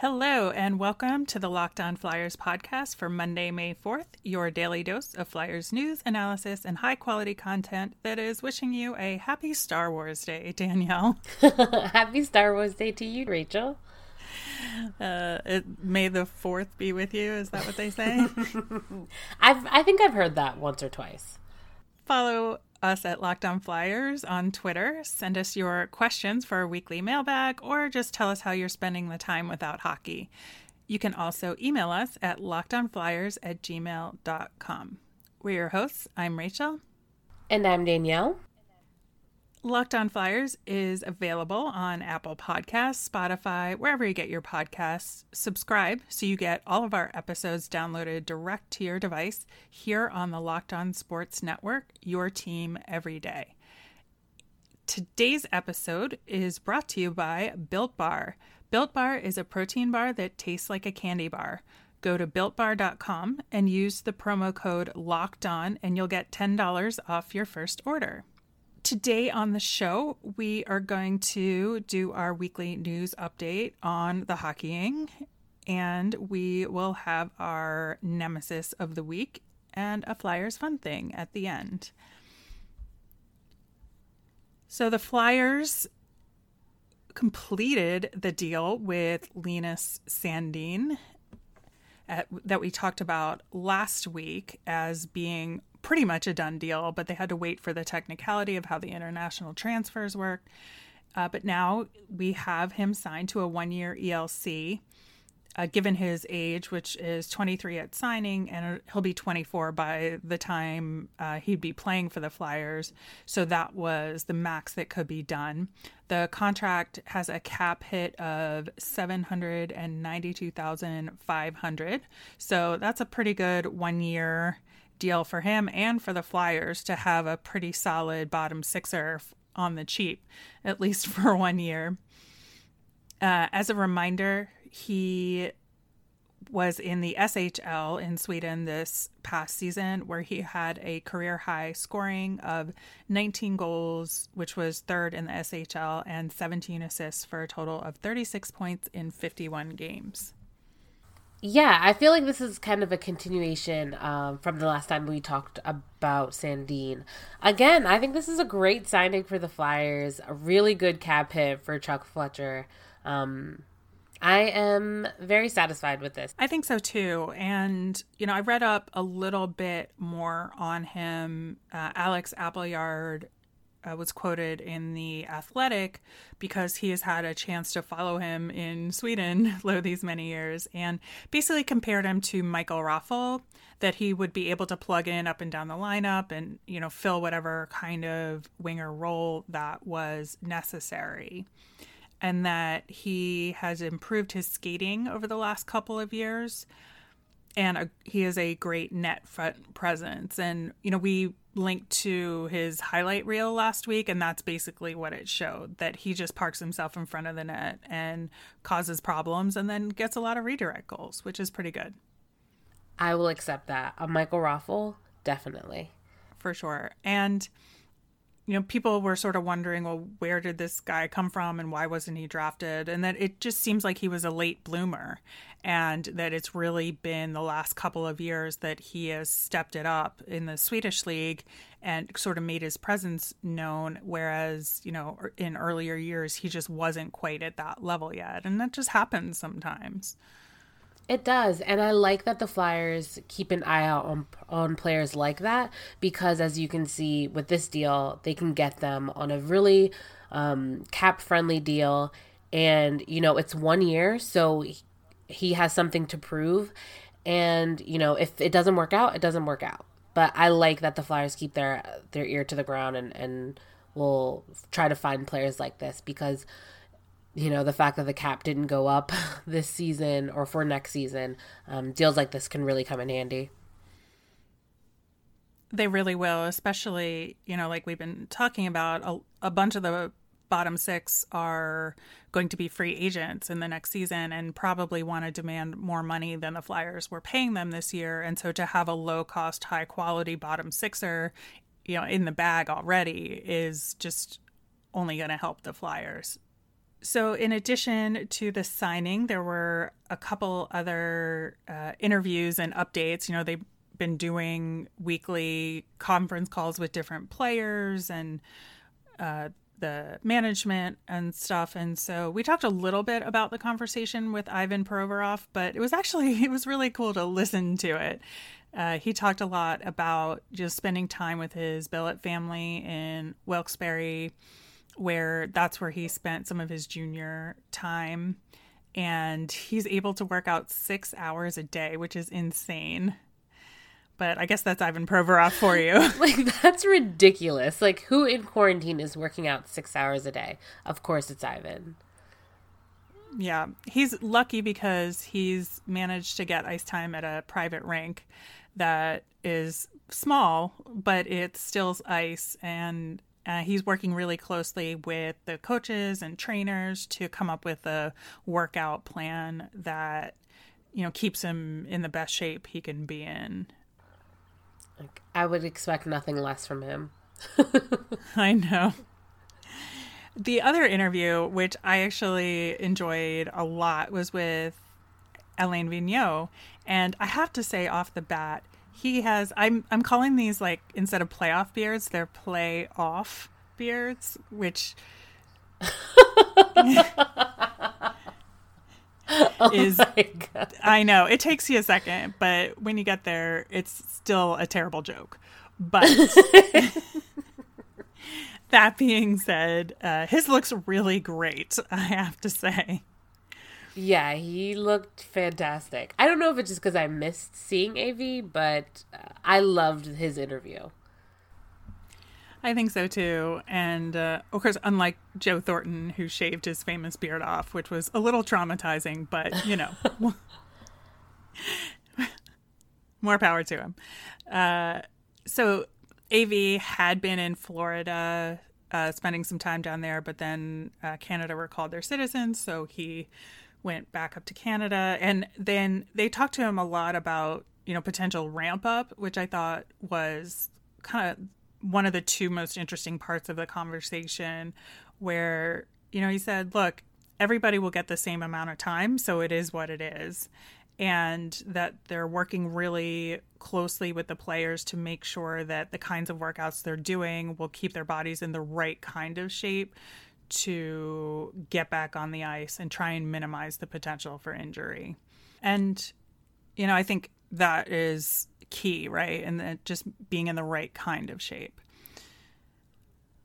Hello, and welcome to the Locked On Flyers podcast for Monday, May 4th, your daily dose of Flyers news, analysis, and high quality content that is wishing you a happy Star Wars Day, Danielle. happy Star Wars Day to you, Rachel. Uh, it, may the 4th be with you. Is that what they say? I've, I think I've heard that once or twice. Follow us at Locked On Flyers on Twitter. Send us your questions for our weekly mailbag or just tell us how you're spending the time without hockey. You can also email us at lockedonflyers at gmail.com. We're your hosts. I'm Rachel. And I'm Danielle. Locked On Flyers is available on Apple Podcasts, Spotify, wherever you get your podcasts. Subscribe so you get all of our episodes downloaded direct to your device here on the Locked On Sports Network, your team every day. Today's episode is brought to you by Built Bar. Built Bar is a protein bar that tastes like a candy bar. Go to builtbar.com and use the promo code LOCKED ON, and you'll get $10 off your first order. Today on the show, we are going to do our weekly news update on the hockeying, and we will have our nemesis of the week and a Flyers fun thing at the end. So the Flyers completed the deal with Linus Sandin at, that we talked about last week as being pretty much a done deal, but they had to wait for the technicality of how the international transfers work. Uh, but now we have him signed to a one year ELC. Uh, given his age, which is 23 at signing, and he'll be 24 by the time uh, he'd be playing for the Flyers. So that was the max that could be done. The contract has a cap hit of 792,500. So that's a pretty good one year deal for him and for the Flyers to have a pretty solid bottom sixer on the cheap, at least for one year. Uh, as a reminder, he was in the SHL in Sweden this past season, where he had a career high scoring of 19 goals, which was third in the SHL, and 17 assists for a total of 36 points in 51 games. Yeah, I feel like this is kind of a continuation um, from the last time we talked about Sandin. Again, I think this is a great signing for the Flyers, a really good cap hit for Chuck Fletcher. Um, I am very satisfied with this. I think so too. And, you know, I read up a little bit more on him. Uh, Alex Appleyard uh, was quoted in the Athletic because he has had a chance to follow him in Sweden for these many years, and basically compared him to Michael Raffl, that he would be able to plug in up and down the lineup and you know fill whatever kind of winger role that was necessary. And that he has improved his skating over the last couple of years and a, he is a great net front presence. And you know, we linked to his highlight reel last week, and that's basically what it showed that he just parks himself in front of the net and causes problems and then gets a lot of redirect goals, which is pretty good. I will accept that. A Michael Raffl, definitely. For sure. And you know, people were sort of wondering, well, where did this guy come from and why wasn't he drafted? And that it just seems like he was a late bloomer and that it's really been the last couple of years that he has stepped it up in the Swedish league and sort of made his presence known. Whereas, you know, er, in earlier years, he just wasn't quite at that level yet. And that just happens sometimes. It does, and I like that the Flyers keep an eye out on on players like that because, as you can see with this deal, they can get them on a really um, cap friendly deal, and you know it's one year, so he has something to prove, and you know if it doesn't work out, it doesn't work out. But I like that the Flyers keep their their ear to the ground and and will try to find players like this because you know, the fact that the cap didn't go up this season or for next season, um, deals like this can really come in handy. They really will, especially, you know, like we've been talking about, a, a bunch of the bottom six are going to be free agents in the next season and probably want to demand more money than the Flyers were paying them this year. And so to have a low cost, high quality bottom sixer, you know, in the bag already is just only going to help the Flyers so, in addition to the signing, there were a couple other uh, interviews and updates. You know, they've been doing weekly conference calls with different players and uh, the management and stuff. And so we talked a little bit about the conversation with Ivan Provorov, but it was actually it was really cool to listen to it. Uh, he talked a lot about just spending time with his billet family in Wilkes-Barre where that's where he spent some of his junior time. And he's able to work out six hours a day, which is insane. But I guess that's Ivan Provorov for you. like, that's ridiculous. Like, who in quarantine is working out six hours a day? Of course, it's Ivan. Yeah, he's lucky because he's managed to get ice time at a private rink that is small, but it's still ice and uh, he's working really closely with the coaches and trainers to come up with a workout plan that you know keeps him in the best shape he can be in. I would expect nothing less from him. I know. The other interview, which I actually enjoyed a lot, was with Alain Vigneault. And I have to say off the bat, he has I'm I'm calling these like instead of playoff beards, they're play off beards, which oh is I know it takes you a second, but when you get there, it's still a terrible joke. But that being said, uh, his looks really great. I have to say. Yeah, he looked fantastic. I don't know if it's just because I missed seeing AV, but uh, I loved his interview. I think so too. And uh, of course, unlike Joe Thornton, who shaved his famous beard off, which was a little traumatizing, but you know, more power to him. Uh, so, AV had been in Florida, uh, spending some time down there, but then uh, Canada recalled their citizens, so he went back up to Canada, and then they talked to him a lot about you know potential ramp up, which I thought was kind of one of the two most interesting parts of the conversation, where you know he said, "Look, everybody will get the same amount of time, so it is what it is." And that they're working really closely with the players to make sure that the kinds of workouts they're doing will keep their bodies in the right kind of shape to get back on the ice and try and minimize the potential for injury. And, you know, I think that is key, right? And just being in the right kind of shape.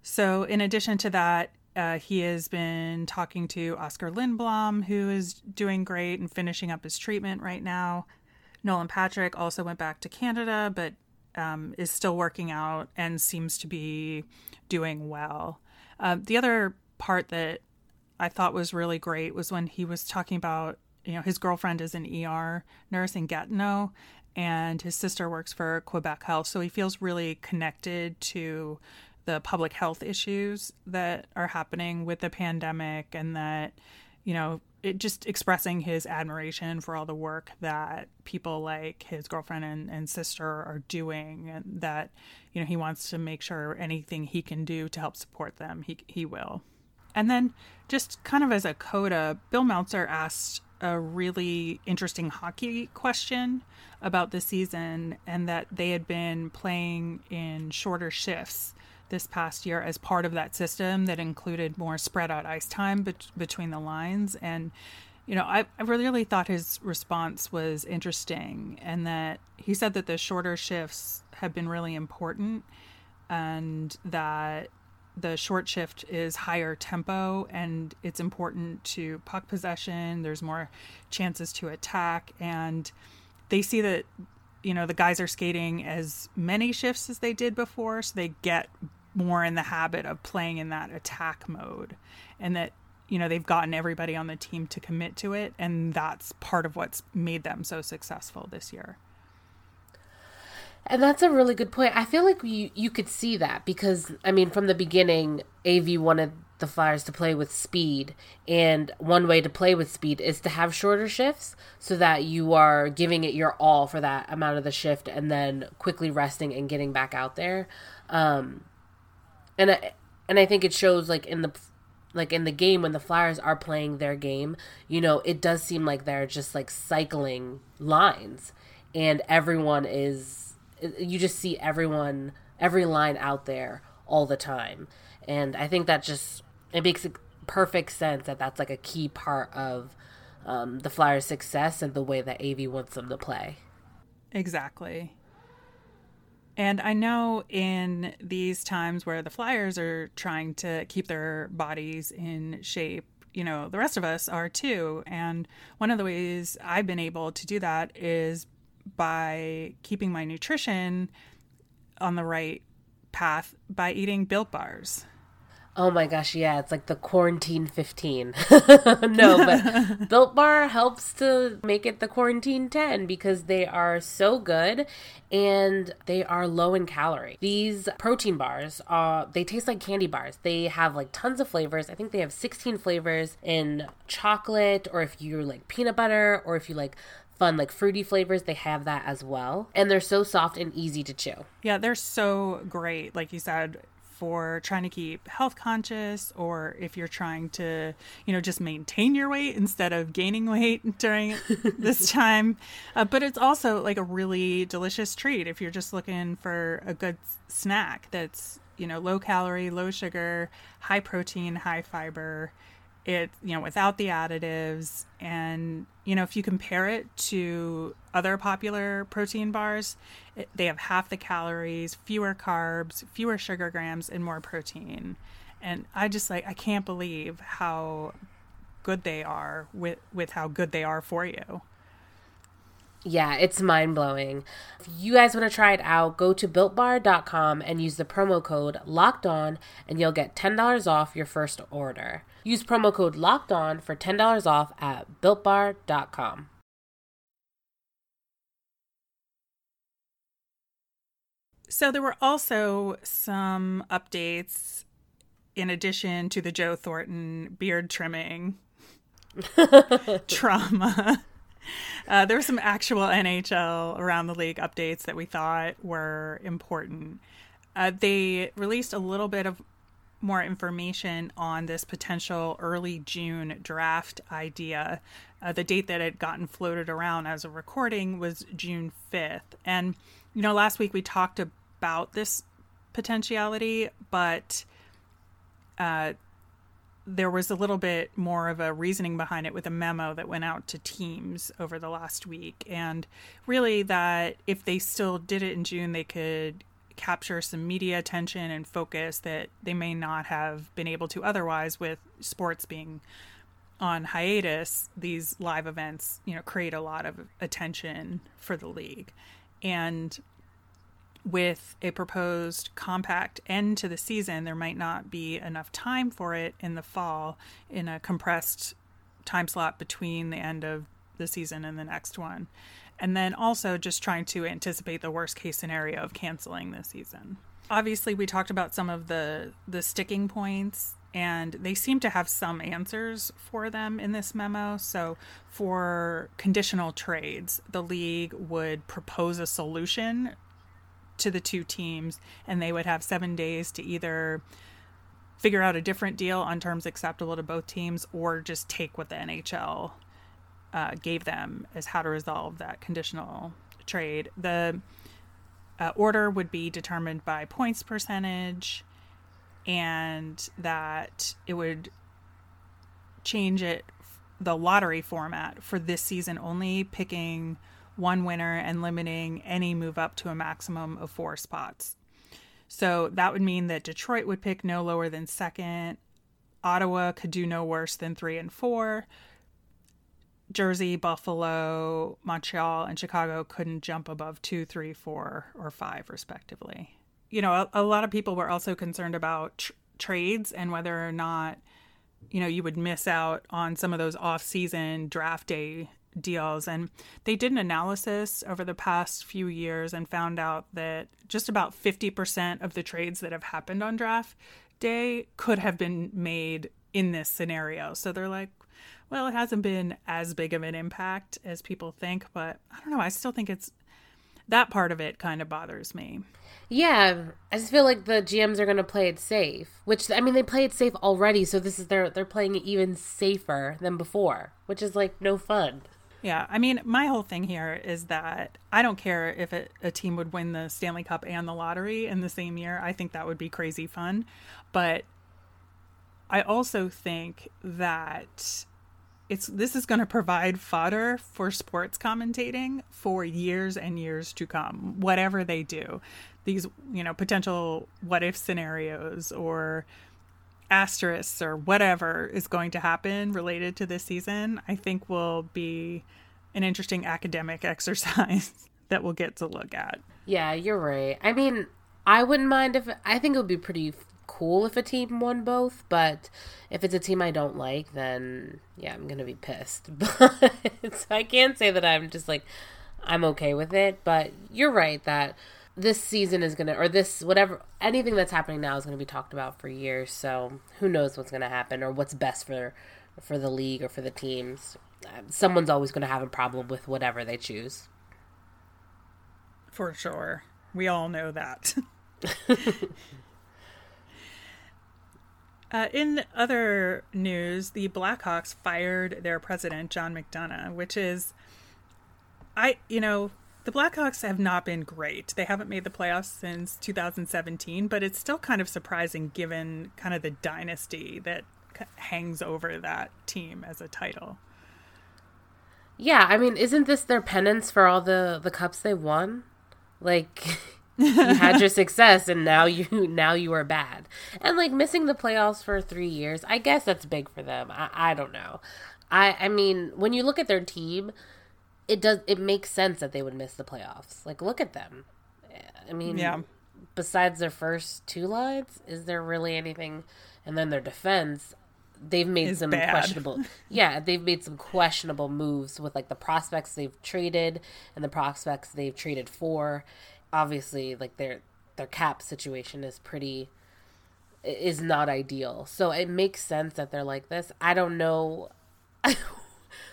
So, in addition to that, uh, he has been talking to Oscar Lindblom, who is doing great and finishing up his treatment right now. Nolan Patrick also went back to Canada, but um, is still working out and seems to be doing well. Uh, the other part that I thought was really great was when he was talking about, you know, his girlfriend is an ER nurse in Gatineau and his sister works for Quebec Health. So he feels really connected to the public health issues that are happening with the pandemic and that, you know, it just expressing his admiration for all the work that people like his girlfriend and, and sister are doing and that, you know, he wants to make sure anything he can do to help support them, he, he will. And then, just kind of as a coda, Bill Meltzer asked a really interesting hockey question about the season and that they had been playing in shorter shifts this past year as part of that system that included more spread out ice time be- between the lines. And, you know, I, I really thought his response was interesting and that he said that the shorter shifts have been really important and that the short shift is higher tempo and it's important to puck possession. There's more chances to attack. And they see that, you know, the guys are skating as many shifts as they did before. So they get more in the habit of playing in that attack mode. And that, you know, they've gotten everybody on the team to commit to it. And that's part of what's made them so successful this year. And that's a really good point. I feel like you you could see that because I mean from the beginning AV wanted the Flyers to play with speed and one way to play with speed is to have shorter shifts so that you are giving it your all for that amount of the shift and then quickly resting and getting back out there. Um and I, and I think it shows like in the like in the game when the Flyers are playing their game, you know, it does seem like they're just like cycling lines and everyone is you just see everyone every line out there all the time. And I think that just it makes perfect sense that that's like a key part of um, the Flyers' success and the way that AV wants them to play. Exactly. And I know in these times where the Flyers are trying to keep their bodies in shape, you know, the rest of us are too. And one of the ways I've been able to do that is by keeping my nutrition on the right path by eating built bars. Oh my gosh, yeah, it's like the quarantine 15. no, but Built Bar helps to make it the quarantine 10 because they are so good and they are low in calorie. These protein bars, uh, they taste like candy bars. They have like tons of flavors. I think they have 16 flavors in chocolate or if you like peanut butter or if you like fun like fruity flavors they have that as well and they're so soft and easy to chew yeah they're so great like you said for trying to keep health conscious or if you're trying to, you know, just maintain your weight instead of gaining weight during this time. Uh, but it's also like a really delicious treat if you're just looking for a good snack that's, you know, low calorie, low sugar, high protein, high fiber it you know without the additives. And you know if you compare it to other popular protein bars it, they have half the calories fewer carbs fewer sugar grams and more protein. And i just like i can't believe how good they are with with how good they are for you yeah, it's mind blowing. If you guys want to try it out, go to builtbar.com and use the promo code locked on, and you'll get $10 off your first order. Use promo code locked on for $10 off at builtbar.com. So, there were also some updates in addition to the Joe Thornton beard trimming trauma. Uh, there were some actual NHL around the league updates that we thought were important. Uh, they released a little bit of more information on this potential early June draft idea. Uh, the date that had gotten floated around as a recording was June 5th. And, you know, last week we talked about this potentiality, but uh, there was a little bit more of a reasoning behind it with a memo that went out to teams over the last week. And really, that if they still did it in June, they could capture some media attention and focus that they may not have been able to otherwise with sports being on hiatus these live events you know create a lot of attention for the league and with a proposed compact end to the season, there might not be enough time for it in the fall in a compressed time slot between the end of the season and the next one. And then also just trying to anticipate the worst case scenario of canceling the season. Obviously, we talked about some of the the sticking points and they seem to have some answers for them in this memo. So, for conditional trades, the league would propose a solution to the two teams, and they would have seven days to either figure out a different deal on terms acceptable to both teams or just take what the NHL uh, gave them as how to resolve that conditional trade. The uh, order would be determined by points percentage, and that it would change it the lottery format for this season only picking one winner and limiting any move up to a maximum of four spots. So that would mean that Detroit would pick no lower than second. Ottawa could do no worse than three and four. Jersey, Buffalo, Montreal, and Chicago couldn't jump above two, three, four, or five, respectively. You know, a, a lot of people were also concerned about tr- trades and whether or not, you know, you would miss out on some of those off-season draft day deals. And they did an analysis over the past few years and found out that just about 50% of the trades that have happened on draft day could have been made in this scenario. So they're like, well, it hasn't been as big of an impact as people think, but I don't know. I still think it's that part of it kind of bothers me. Yeah, I just feel like the GMs are going to play it safe, which I mean they play it safe already, so this is they're they're playing it even safer than before, which is like no fun. Yeah, I mean, my whole thing here is that I don't care if it, a team would win the Stanley Cup and the lottery in the same year. I think that would be crazy fun. But I also think that it's this is going to provide fodder for sports commentating for years and years to come whatever they do these you know potential what if scenarios or asterisks or whatever is going to happen related to this season i think will be an interesting academic exercise that we'll get to look at yeah you're right i mean i wouldn't mind if i think it would be pretty cool if a team won both, but if it's a team I don't like, then yeah, I'm gonna be pissed. But I can't say that I'm just like I'm okay with it. But you're right that this season is gonna or this whatever anything that's happening now is gonna be talked about for years. So who knows what's gonna happen or what's best for for the league or for the teams. Someone's always gonna have a problem with whatever they choose. For sure. We all know that. Uh, in other news, the Blackhawks fired their president, John McDonough, which is, I, you know, the Blackhawks have not been great. They haven't made the playoffs since 2017, but it's still kind of surprising given kind of the dynasty that hangs over that team as a title. Yeah, I mean, isn't this their penance for all the the cups they won? Like you had your success and now you now you are bad and like missing the playoffs for three years i guess that's big for them i, I don't know i i mean when you look at their team it does it makes sense that they would miss the playoffs like look at them i mean yeah besides their first two lines is there really anything and then their defense they've made some bad. questionable yeah they've made some questionable moves with like the prospects they've traded and the prospects they've traded for obviously like their their cap situation is pretty is not ideal. So it makes sense that they're like this. I don't know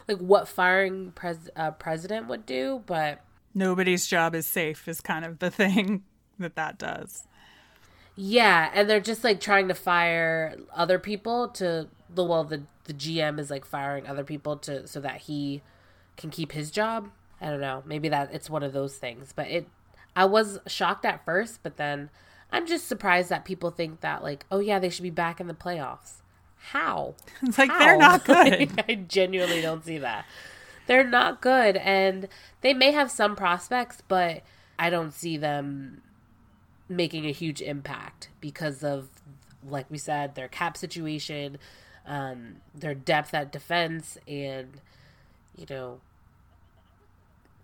like what firing pres- uh, president would do, but nobody's job is safe is kind of the thing that that does. Yeah, and they're just like trying to fire other people to the well the the GM is like firing other people to so that he can keep his job. I don't know. Maybe that it's one of those things, but it I was shocked at first, but then I'm just surprised that people think that like, oh yeah, they should be back in the playoffs. How? It's like How? they're not good. I genuinely don't see that. They're not good and they may have some prospects, but I don't see them making a huge impact because of like we said, their cap situation, um, their depth at defense and you know,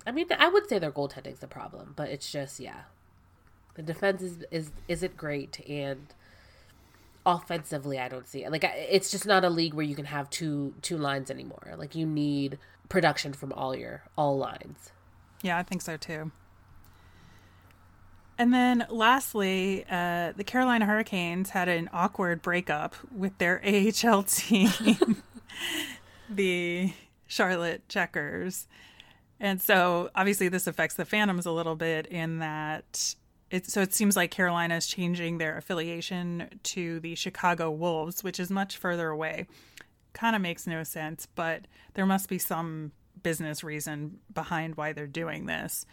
I mean, I would say their goaltending's the problem, but it's just yeah, the defense is is isn't great, and offensively, I don't see it. Like it's just not a league where you can have two two lines anymore. Like you need production from all your all lines. Yeah, I think so too. And then lastly, uh, the Carolina Hurricanes had an awkward breakup with their AHL team, the Charlotte Checkers. And so obviously this affects the Phantoms a little bit in that it so it seems like Carolina is changing their affiliation to the Chicago Wolves, which is much further away. Kind of makes no sense, but there must be some business reason behind why they're doing this.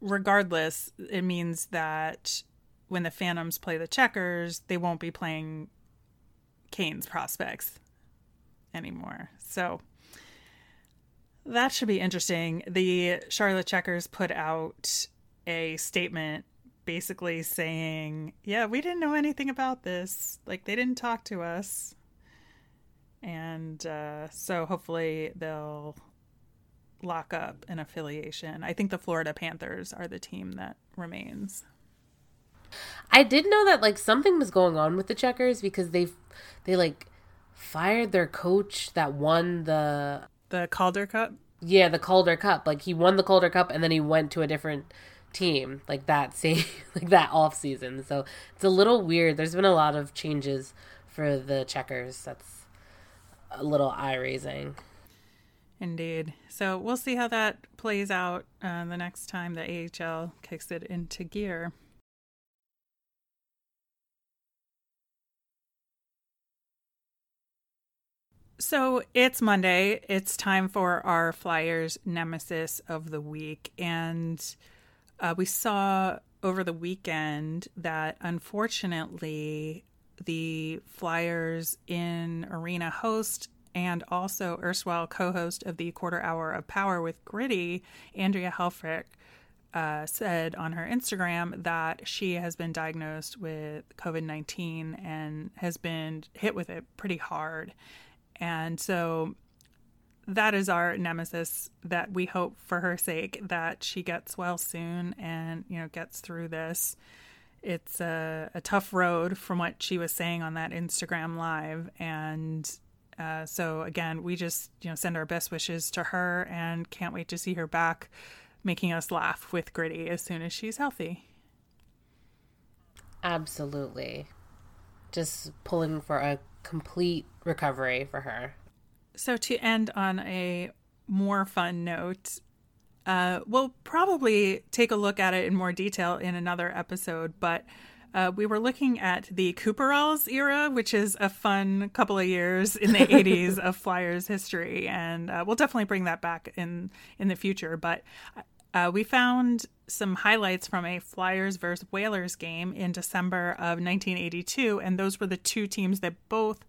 Regardless, it means that when the Phantoms play the Checkers, they won't be playing Canes' prospects anymore. So that should be interesting. The Charlotte Checkers put out a statement basically saying, Yeah, we didn't know anything about this. Like, they didn't talk to us. And uh, so hopefully they'll lock up an affiliation. I think the Florida Panthers are the team that remains. I did know that like something was going on with the Checkers because they they like fired their coach that won the the Calder Cup? Yeah, the Calder Cup. Like he won the Calder Cup and then he went to a different team like that same like that off season. So it's a little weird. There's been a lot of changes for the checkers. That's a little eye raising. Indeed. So we'll see how that plays out uh, the next time the AHL kicks it into gear. So it's Monday. It's time for our Flyers Nemesis of the Week. And uh, we saw over the weekend that unfortunately the Flyers in Arena host and also erstwhile co host of the Quarter Hour of Power with Gritty, Andrea Helfrich, uh, said on her Instagram that she has been diagnosed with COVID 19 and has been hit with it pretty hard. And so that is our nemesis that we hope for her sake that she gets well soon and, you know, gets through this. It's a, a tough road from what she was saying on that Instagram live. And uh, so again, we just, you know, send our best wishes to her and can't wait to see her back making us laugh with Gritty as soon as she's healthy. Absolutely. Just pulling for a complete recovery for her. So, to end on a more fun note, uh, we'll probably take a look at it in more detail in another episode, but uh, we were looking at the Cooperalls era, which is a fun couple of years in the 80s of Flyers history, and uh, we'll definitely bring that back in in the future. But uh, we found some highlights from a Flyers versus Whalers game in December of 1982, and those were the two teams that both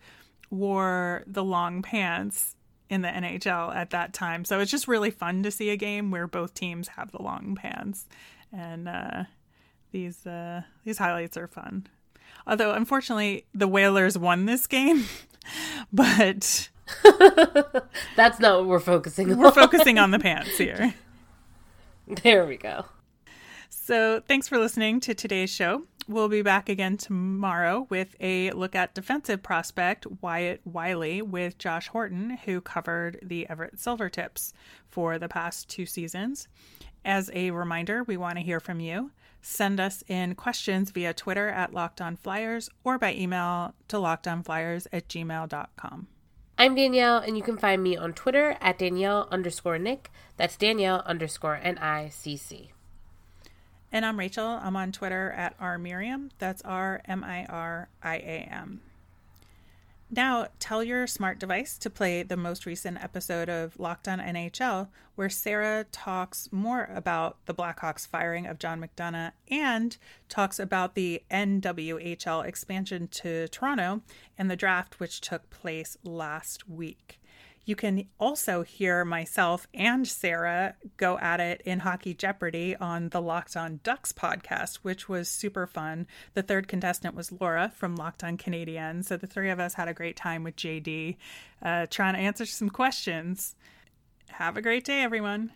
wore the long pants in the NHL at that time. So it's just really fun to see a game where both teams have the long pants, and uh, these uh, these highlights are fun. Although unfortunately the Whalers won this game, but that's not what we're focusing on. We're focusing on the pants here. There we go. So, thanks for listening to today's show. We'll be back again tomorrow with a look at defensive prospect Wyatte Wylie with Josh Horton, who covered the Everett Silvertips for the past two seasons. As a reminder, we want to hear from you. Send us in questions via Twitter at Locked On Flyers or by email to lockedonflyers at gmail.com. I'm Danielle, and you can find me on Twitter at Danielle underscore Nick. That's Danielle underscore N I C C. And I'm Rachel. I'm on Twitter at R Miriam. That's R M I R I A M. Now, tell your smart device to play the most recent episode of Locked On NHL, where Sarah talks more about the Blackhawks firing of John McDonough and talks about the NWHL expansion to Toronto and the draft, which took place last week. You can also hear myself and Sarah go at it in Hockey Jeopardy on the Locked On Ducks podcast, which was super fun. The third contestant was Laura from Locked On Canadian. So the three of us had a great time with JD uh, trying to answer some questions. Have a great day, everyone.